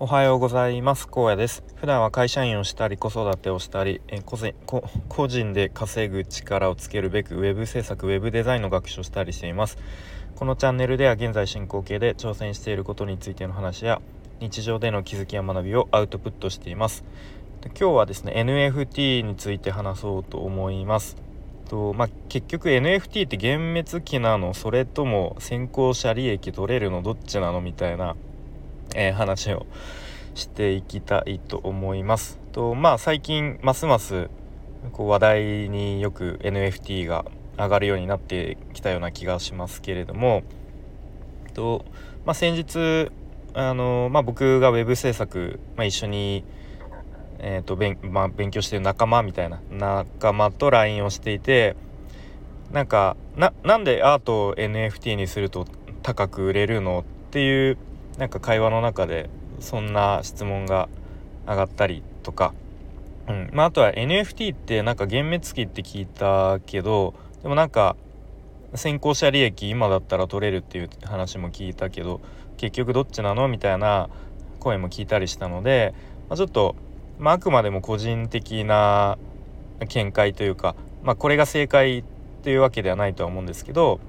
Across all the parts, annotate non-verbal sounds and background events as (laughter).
おはようございます。高野です。普段は会社員をしたり子育てをしたりえ個人個人で稼ぐ力をつけるべくウェブ制作ウェブデザインの学習をしたりしています。このチャンネルでは現在進行形で挑戦していることについての話や日常での気づきや学びをアウトプットしています。今日はですね NFT について話そうと思います。とまあ、結局 NFT って幻滅期なのそれとも先行者利益取れるのどっちなのみたいなえー、話をしていきたいと思います。とまあ最近ますますこう話題によく NFT が上がるようになってきたような気がしますけれどもと、まあ、先日あの、まあ、僕が web 制作、まあ、一緒に、えーと勉まあ、勉強してる仲間みたいな仲間と LINE をしていてなんかななんでアートを NFT にすると高く売れるのっていうなんか会話の中でそんな質問が上がったりとか、うん。まあ、あとは NFT ってなんか幻滅期って聞いたけどでもなんか先行者利益今だったら取れるっていう話も聞いたけど結局どっちなのみたいな声も聞いたりしたので、まあ、ちょっと、まあ、くまでも個人的な見解というか、まあ、これが正解っていうわけではないとは思うんですけど、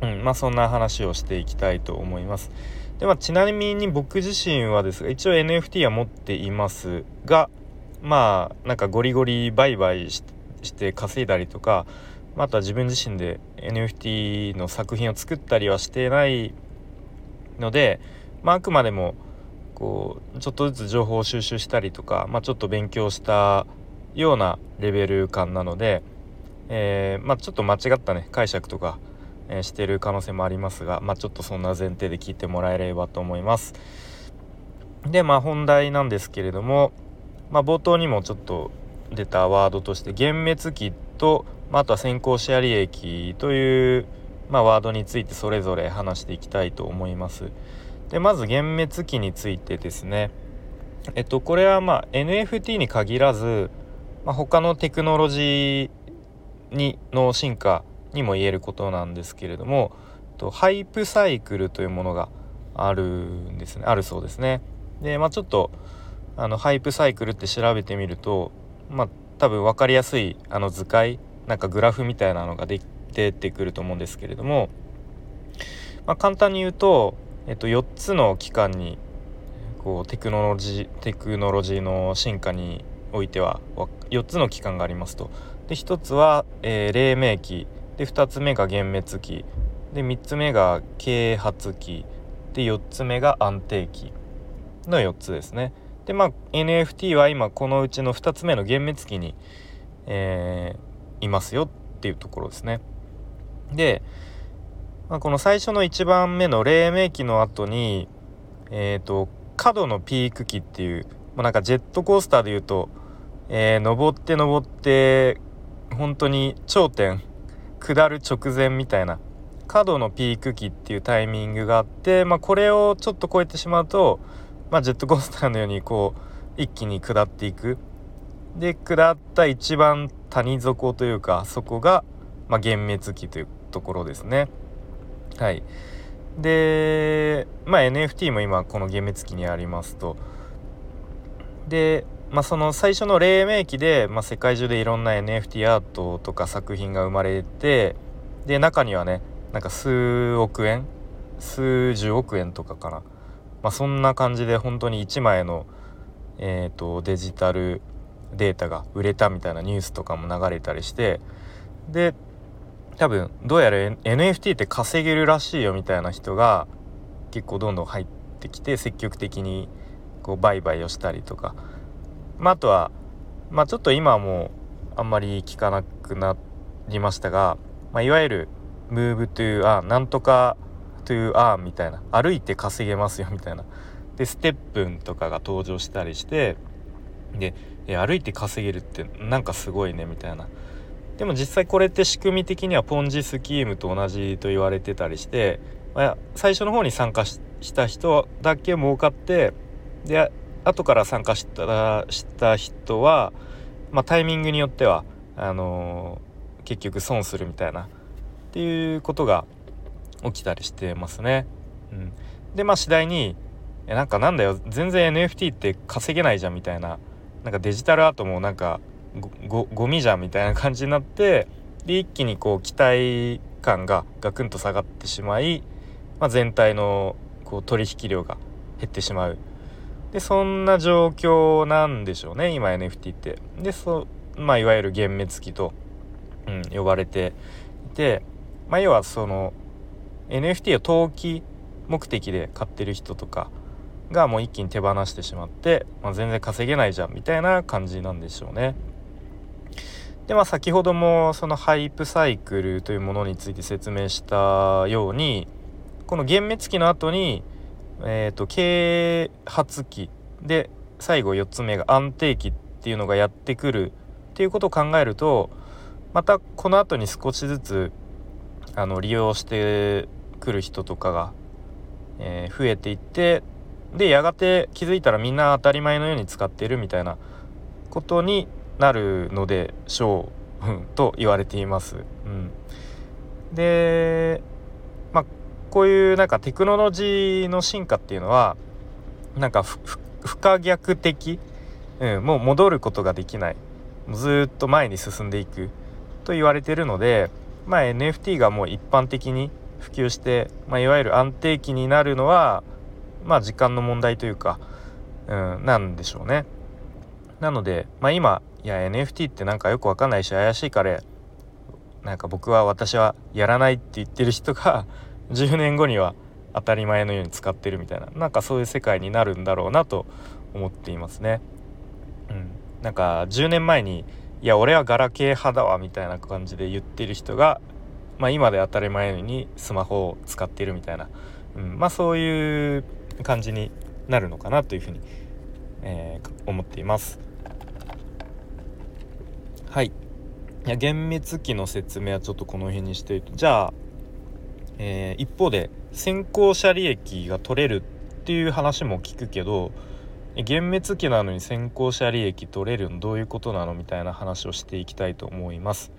うん。まあ、そんな話をしていきたいと思います。で、まあ、ちなみに僕自身はですが一応 NFT は持っていますがまあなんかゴリゴリ売買して稼いだりとか、まあ、とは自分自身で NFT の作品を作ったりはしてないので、まあ、あくまでもこうちょっとずつ情報を収集したりとか、まあ、ちょっと勉強したようなレベル感なので、えー、まあ、ちょっと間違ったね解釈とかえしてる可能性もありますが、まあ、ちょっとそんな前提で聞いてもらえればと思います。でまあ本題なんですけれども、まあ、冒頭にもちょっと出たワードとして幻滅期と、まあ、とは先行シェア利益という、まあ、ワードについてそれぞれ話していきたいと思います。でまず幻滅期についてですねえっとこれはまあ NFT に限らず、まあ、他のテクノロジーにの進化にも言えることなんですけれどもハイプサイクルというものがあるんですねあるそうですね。でまあちょっとあのハイプサイクルって調べてみるとまあ多分分かりやすいあの図解なんかグラフみたいなのがで出てくると思うんですけれども、まあ、簡単に言うと、えっと、4つの期間にこうテクノロジーテクノロジーの進化においては4つの期間がありますと。で1つは、えー、黎明期で2つ目が幻滅期。で3つ目が啓発期。で4つ目が安定期の4つですね。でまあ NFT は今このうちの2つ目の幻滅期に、えー、いますよっていうところですね。で、まあ、この最初の1番目の黎明期の後にえっ、ー、と角のピーク期っていう、まあ、なんかジェットコースターでいうと、えー、登って登って本当に頂点下る直前みたいな。角のピーク期っていうタイミングがあって、まあ、これをちょっと超えてしまうと、まあ、ジェットコースターのようにこう一気に下っていく。で下った一番谷底というかそこが、まあ、幻滅期というところですね。はい。でまあ NFT も今この幻滅期にありますと。でまあ、その最初の黎明期で、まあ、世界中でいろんな NFT アートとか作品が生まれてで中にはねなんか数億円数十億円とかかな、まあ、そんな感じで本当に1枚の、えーと、デジタルデータが売れたみたいなニュースとかも流れたりしてで多分どうやら NFT って稼げるらしいよみたいな人が結構どんどん入ってきて積極的にこう売買をしたりとかまあ、あとは、まあ、ちょっと今はもうあんまり聞かなくなりましたが、まあ、いわゆるムーブというあなんとかというあみたいな。歩いて稼げますよみたいな。でステップンとかが登場したりしてで歩いて稼げるってなんかすごいねみたいな。でも実際これって仕組み的にはポンジスキームと同じと言われてたりして、まあ、最初の方に参加した人だけ儲かってで後から参加したした人は、まあ、タイミングによってはあのー、結局損するみたいなっていうことが起きたりしてますね。うん、でまあ次第に、えなんかなんだよ全然 NFT って稼げないじゃんみたいななんかデジタルアートもなんかごゴミじゃんみたいな感じになってで一気にこう期待感がガクンと下がってしまい、まあ、全体のこう取引量が減ってしまうでそんな状況なんでしょうね今 NFT ってでそまあいわゆる幻滅期と、うん、呼ばれていてまあ要はその NFT を投機目的で買ってる人とかがもう一気に手放してしまって、まあ、全然稼げないじゃんみたいな感じなんでしょうね。でまあ先ほどもそのハイプサイクルというものについて説明したようにこの幻滅期の後にえーと、啓発期で最後4つ目が安定期っていうのがやってくるっていうことを考えるとまたこの後に少しずつあの利用してくる人とかが、えー、増えていってでやがて気づいたらみんな当たり前のように使っているみたいなことになるのでしょうと言われています。うん、でまあこういうなんかテクノロジーの進化っていうのはなんか不可逆的、うん、もう戻ることができないずっと前に進んでいくと言われてるので、まあ、NFT がもう一般的に普及して、まあ、いわゆる安定期になるのはまあ時間の問題というか、うん、なんでしょうね。なので、まあ、今いや NFT ってなんかよくわかんないし怪しいからなんか僕は私はやらないって言ってる人が10年後には当たり前のように使ってるみたいな。なんかそういう世界になるんだろうなと思っていますね。うん、なんか10年前に「いや俺はガラケー派だわ」みたいな感じで言ってる人が、まあ、今で当たり前のにスマホを使ってるみたいな、うん、まあそういう感じになるのかなというふうに、えー、思っています。はい。いや幻滅期の説明はちょっとこの辺にしておいて。じゃあえー、一方で先行者利益が取れるっていう話も聞くけど幻滅期なのに先行者利益取れるのどういうことなのみたいな話をしていきたいと思います。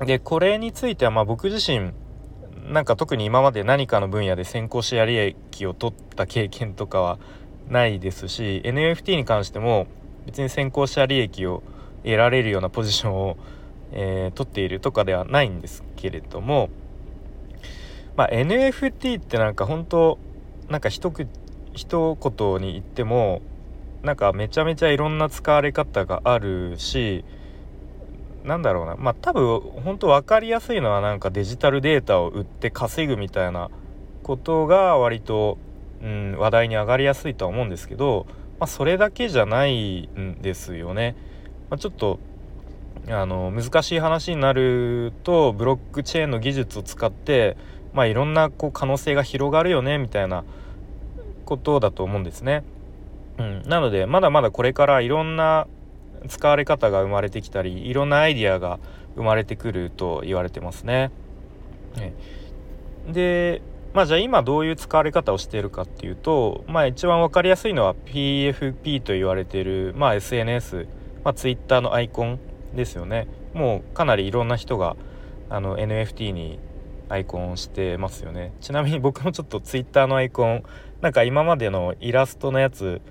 でこれについてはま僕自身なんか特に今まで何かの分野で先行者利益を取った経験とかはないですし NFT に関しても別に先行者利益を得られるようなポジションを、えー、取っているとかではないんですけれどもまあ、NFT ってなんか本当なんか一一言に言ってもなんかめちゃめちゃいろんな使われ方があるしなんだろうなまあ多分本当分かりやすいのはなんかデジタルデータを売って稼ぐみたいなことが割と、うん、話題に上がりやすいとは思うんですけど、まあ、それだけじゃないんですよね。まあ、ちょっとあの難しい話になるとブロックチェーンの技術を使ってまあいろんなこう可能性が広がるよねみたいなことだと思うんですね。うん、なのでまだまだこれからいろんな使われ方が生まれてきたりいろんなアイディアが生まれてくると言われてますね。ねでまあじゃあ今どういう使われ方をしているかっていうとまあ一番分かりやすいのは PFP と言われている、まあ、SNS、まあ、Twitter のアイコンですよね。もうかなりいろんな人があの NFT にアイコンをしてますよね。ちなみに僕もちょっと Twitter のアイコンなんか今までのイラストのやつ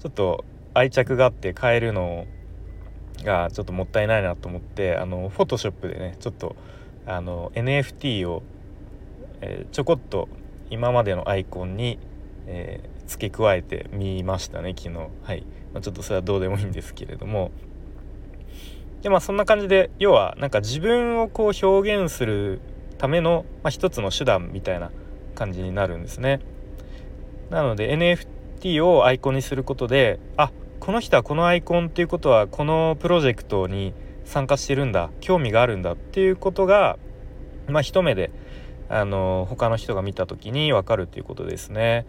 ちょっと愛着があって変えるのがちょっともったいないなと思ってあのフォトショップでねちょっとあの NFT を、えー、ちょこっと今までのアイコンに、えー、付け加えてみましたね昨日。はい、まあ、ちょっとそれはどうでもいいんですけれども。でまあそんな感じで要はなんか自分をこう表現するための、まあ、一つの手段みたいな感じになるんですね。なので NFT をアイコンにすることであこの人はこのアイコンっていうことはこのプロジェクトに参加してるんだ興味があるんだっていうことが、まあ、一目であの他の人が見た時に分かるっていうことですね。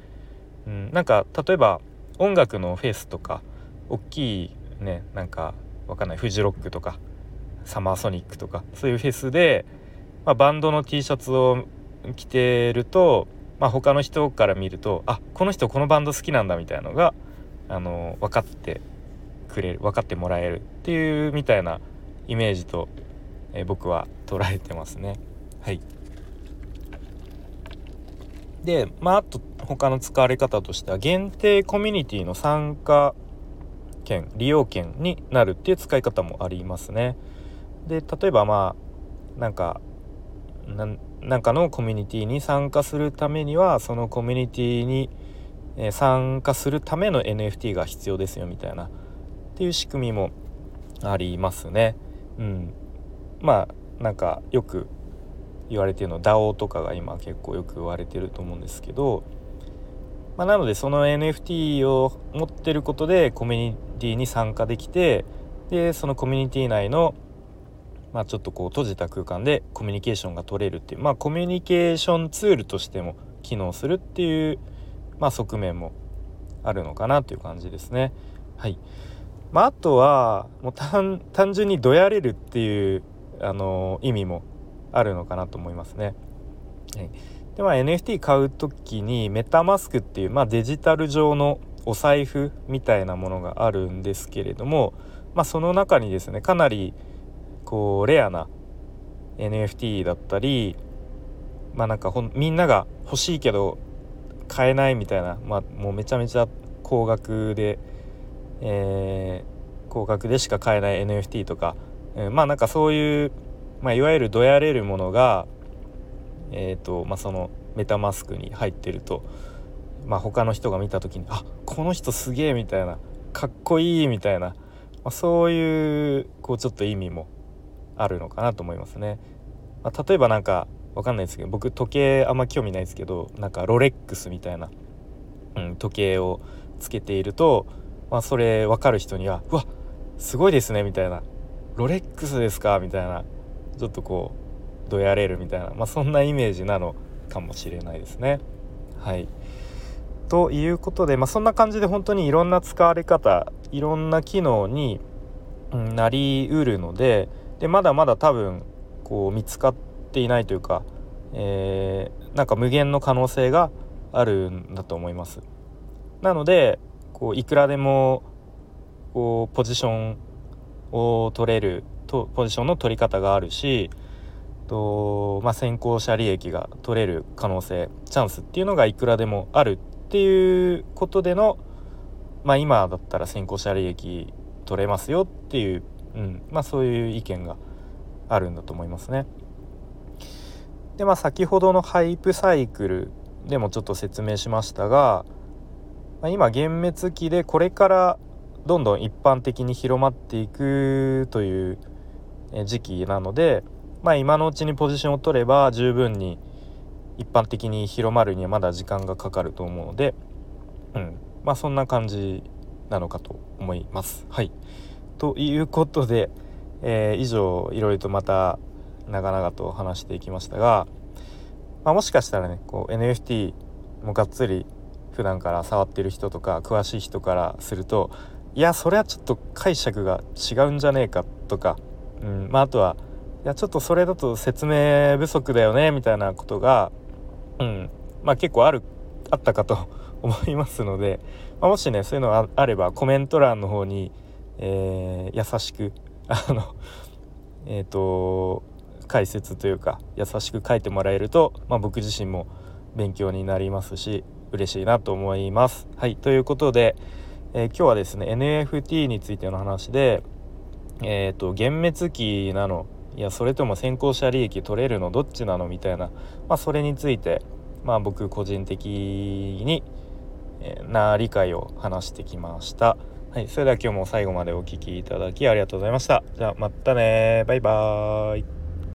うん、なんか例えば音楽のフェスとか大きいねなんかわかんないフジロックとかサマーソニックとかそういうフェスでまあ、バンドの T シャツを着てると、まあ、他の人から見るとあこの人このバンド好きなんだみたいのがあの分かってくれる分かってもらえるっていうみたいなイメージと、え僕は捉えてますね。はいでまああと他の使われ方としては限定コミュニティの参加権利用権になるっていう使い方もありますね。で例えばまあなんかなんかのコミュニティに参加するためにはそのコミュニティに参加するための NFT が必要ですよみたいなっていう仕組みもありますね。うん、まあなんかよく言われてるの DAO とかが今結構よく言われてると思うんですけど、まあ、なのでその NFT を持ってることでコミュニティに参加できてでそのコミュニティ内のまあ、ちょっとこう閉じた空間でコミュニケーションが取れるっていうまあコミュニケーションツールとしても機能するっていう、まあ、側面もあるのかなという感じですね。はいまあ、あとはもう単純にどやれるっていう、あのー、意味もあるのかなと思いますね。はい、でまあ NFT 買う時にメタマスクっていう、まあ、デジタル上のお財布みたいなものがあるんですけれども、まあ、その中にですねかなりこうレアな NFT だったりまあなんかほんみんなが欲しいけど買えないみたいな、まあ、もうめちゃめちゃ高額で、えー、高額でしか買えない NFT とか、えー、まあなんかそういう、まあ、いわゆるどやれるものが、えーとまあ、そのメタマスクに入ってると、まあ、他の人が見た時にあこの人すげえみたいなかっこいいみたいな、まあ、そういうこうちょっと意味もあるのかなと思いますね。まあ、例えばなんかわかんないですけど僕時計あんま興味ないですけどなんかロレックスみたいな、うん、時計をつけていると、まあ、それ分かる人には「うわすごいですね」みたいな「ロレックスですか」みたいなちょっとこうどやれるみたいな、まあ、そんなイメージなのかもしれないですね。はいということで、まあ、そんな感じで本当にいろんな使われ方いろんな機能になりうるのででまだまだ多分こう見つかっていないというか、えー、なんか無限の可能性があるんだと思います。なのでこういくらでもこうポジションを取れるとポジションの取り方があるしと、まあ、先行者利益が取れる可能性チャンスっていうのがいくらでもあるっていうことでの、まあ、今だったら先行者利益取れますよっていううんまあ、そういう意見があるんだと思いますね。でまあ先ほどのハイプサイクルでもちょっと説明しましたが、まあ、今幻滅期でこれからどんどん一般的に広まっていくという時期なので、まあ、今のうちにポジションを取れば十分に一般的に広まるにはまだ時間がかかると思うので、うんまあ、そんな感じなのかと思います。はいということで、えー、以上いろいろとまた長々と話していきましたが、まあ、もしかしたらねこう NFT もがっつり普段から触ってる人とか詳しい人からするといやそれはちょっと解釈が違うんじゃねえかとか、うんまあ、あとはいやちょっとそれだと説明不足だよねみたいなことが、うんまあ、結構あるあったかと思いますので、まあ、もしねそういうのがあればコメント欄の方にえー、優しく (laughs) あのえっ、ー、と解説というか優しく書いてもらえると、まあ、僕自身も勉強になりますし嬉しいなと思います。はいということで、えー、今日はですね NFT についての話でえっ、ー、と幻滅期なのいやそれとも先行者利益取れるのどっちなのみたいな、まあ、それについて、まあ、僕個人的に、えな理解を話してきました。はい、それでは今日も最後までお聴きいただきありがとうございました。じゃあまたねバイバーイ。